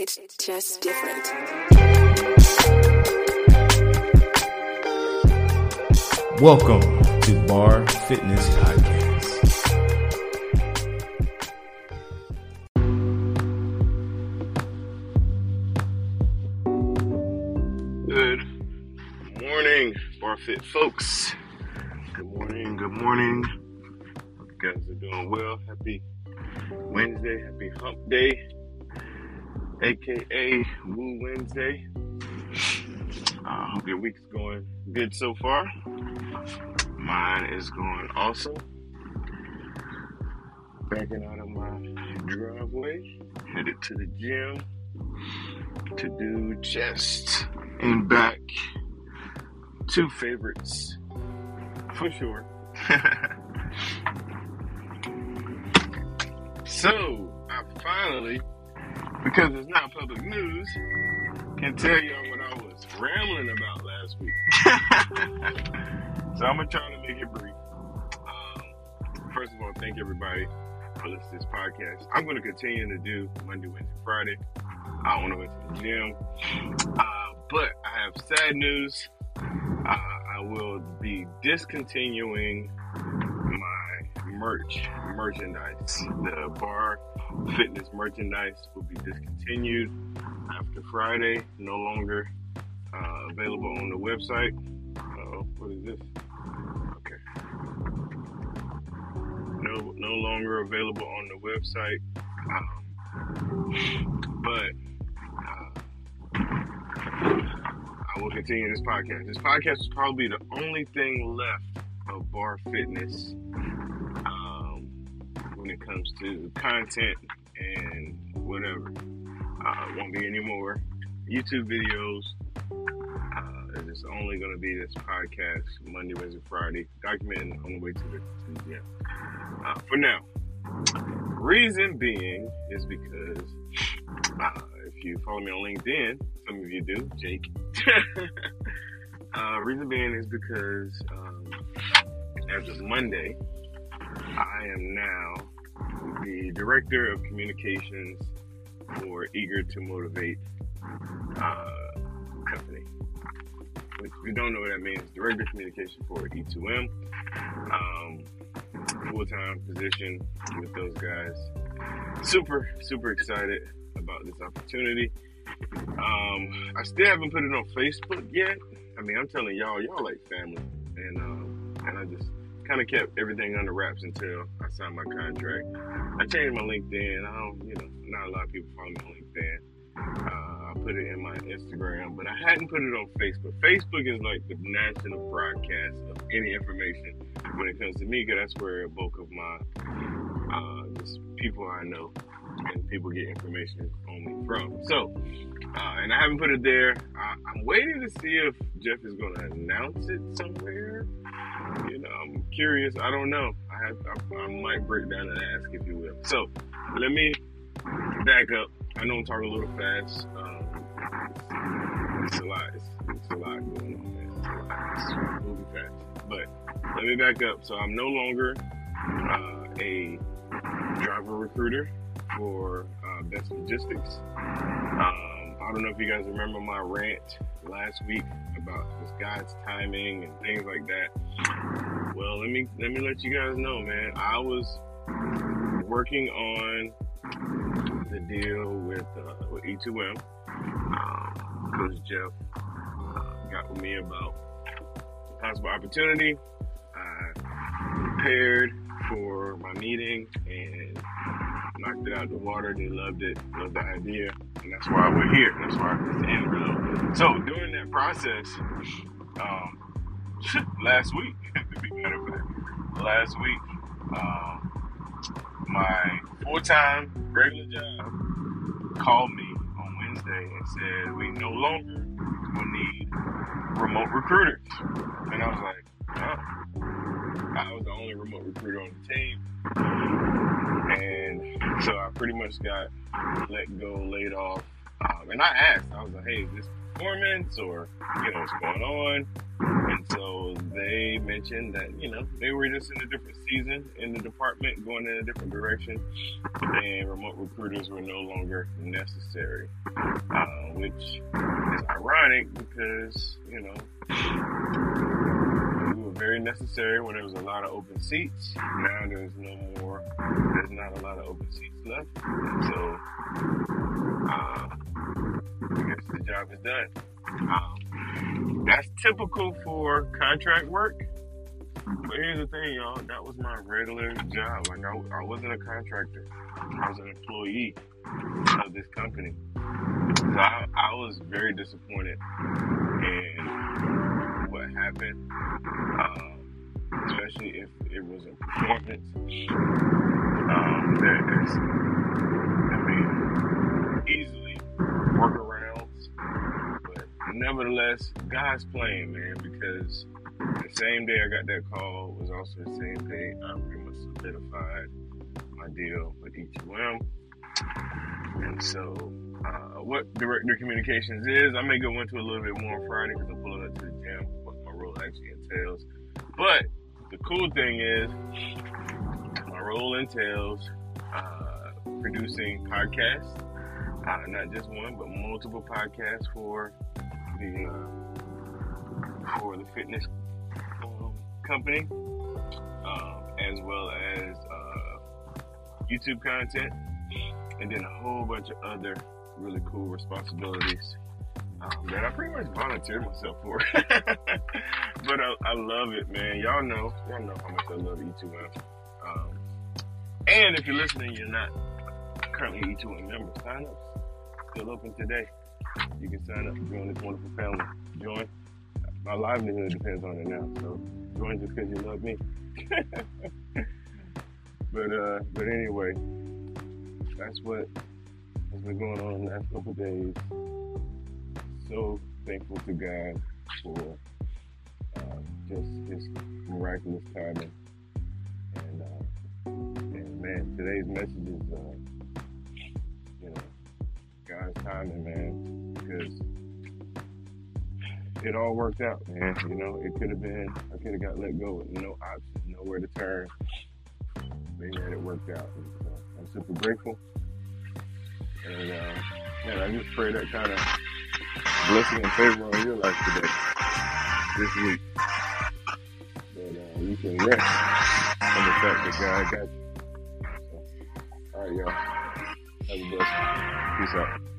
It's just different. Welcome to Bar Fitness Podcast. Good morning, Barfit folks. Good morning, good morning. Hope you guys are doing well. Happy Wednesday, happy hump day, aka Woo Wednesday. I uh, hope your week's going good so far. Mine is going awesome. Backing out of my driveway, headed to the gym to do chest and back. Two favorites for sure. so, I finally, because it's not public news, can tell y'all what I was rambling about last week. so, I'm to try to make it brief. Um, first of all, thank everybody for listening to this podcast. I'm to continue to do Monday, Wednesday, Friday. I want to went to the gym. Uh, but I have sad news. Uh, I will be discontinuing merch, merchandise. The bar fitness merchandise will be discontinued after Friday. No longer uh, available on the website. Uh, what is this? Okay. No, no longer available on the website. Um, but I will continue this podcast. This podcast is probably the only thing left of Bar Fitness when it comes to content and whatever. Uh, won't be any more YouTube videos. Uh, it's only going to be this podcast Monday, Wednesday, Friday, documenting on the way to the, to. Uh, for now. Reason being is because uh, if you follow me on LinkedIn, some of you do, Jake. uh, reason being is because um, as of Monday, I am now director of communications for Eager to Motivate uh, company. If you don't know what that means, director of communication for E2M. Um, full time position with those guys. Super, super excited about this opportunity. Um, I still haven't put it on Facebook yet. I mean, I'm telling y'all, y'all like family, and um, and I just kind of kept everything under wraps until I signed my contract. I changed my LinkedIn. I don't, you know, not a lot of people follow me on LinkedIn. Uh, I put it in my Instagram, but I hadn't put it on Facebook. Facebook is like the national broadcast of any information when it comes to me, because that's where a bulk of my uh, just people I know and people get information only from. So, uh, and I haven't put it there. I, am waiting to see if Jeff is going to announce it somewhere. You know, I'm curious. I don't know. I have. I, I might break down and ask if you will. So, let me back up. I know I'm talking a little fast. Um, it's a lot. It's, it's, a lot going on. It's moving fast. But let me back up. So I'm no longer uh, a driver recruiter for uh, Best Logistics. Um, I don't know if you guys remember my rant last week about this guy's timing and things like that. Well, let me let me let you guys know, man. I was working on the deal with uh, with E2M. Um, Coach Jeff uh, got with me about possible opportunity. I prepared for my meeting and knocked it out of the water. They loved it, loved the idea, and that's why we're here. That's why it's end result. So during that process, um, last week, to be of fact, last week, um, my full-time regular job called me on Wednesday and said we no longer will need remote recruiters, and I was like. I was the only remote recruiter on the team. And so I pretty much got let go, laid off. Um, and I asked, I was like, hey, is this performance or, you know, what's going on? And so they mentioned that, you know, they were just in a different season in the department, going in a different direction, and remote recruiters were no longer necessary, uh, which is ironic because, you know, very necessary when there was a lot of open seats. Now there's no more, there's not a lot of open seats left. So, uh, I guess the job is done. Um, that's typical for contract work. But here's the thing, y'all. That was my regular job. Like I, I wasn't a contractor. I was an employee of this company. So I, I was very disappointed in what happened, um, especially if it was a performance. Um, there is, I mean, easily workarounds, but nevertheless, God's playing, man, because the same day I got that call was also the same day I pretty much solidified my deal with E2M. And so, uh, what director communications is, I may go into a little bit more on Friday because I'm pulling up to the gym, role actually entails. But the cool thing is, my role entails uh, producing podcasts, uh, not just one, but multiple podcasts for the uh, for the fitness um, company, um, as well as uh, YouTube content, and then a whole bunch of other really cool responsibilities um, that I pretty much volunteered myself for. It. but I, I, love it, man. Y'all know, y'all know how much I love E2M. Um, and if you're listening, you're not currently E2M member, sign up. Still open today. You can sign up to join this wonderful family. Join. My livelihood depends on it now, so join just because you love me. but uh, but anyway, that's what has been going on the last couple days. So thankful to God for uh, just His miraculous timing, and, uh, and man, today's message is uh, you know God's timing, man, because it all worked out, man. You know, it could have been I could have got let go with no option, nowhere to turn. But man, it worked out. And so I'm super grateful. And uh, man, I just pray that kind of blessing and favor on your life today, this week. That uh, you can rest on the fact that God got you. So, all right, y'all. Have a blessing. Peace out.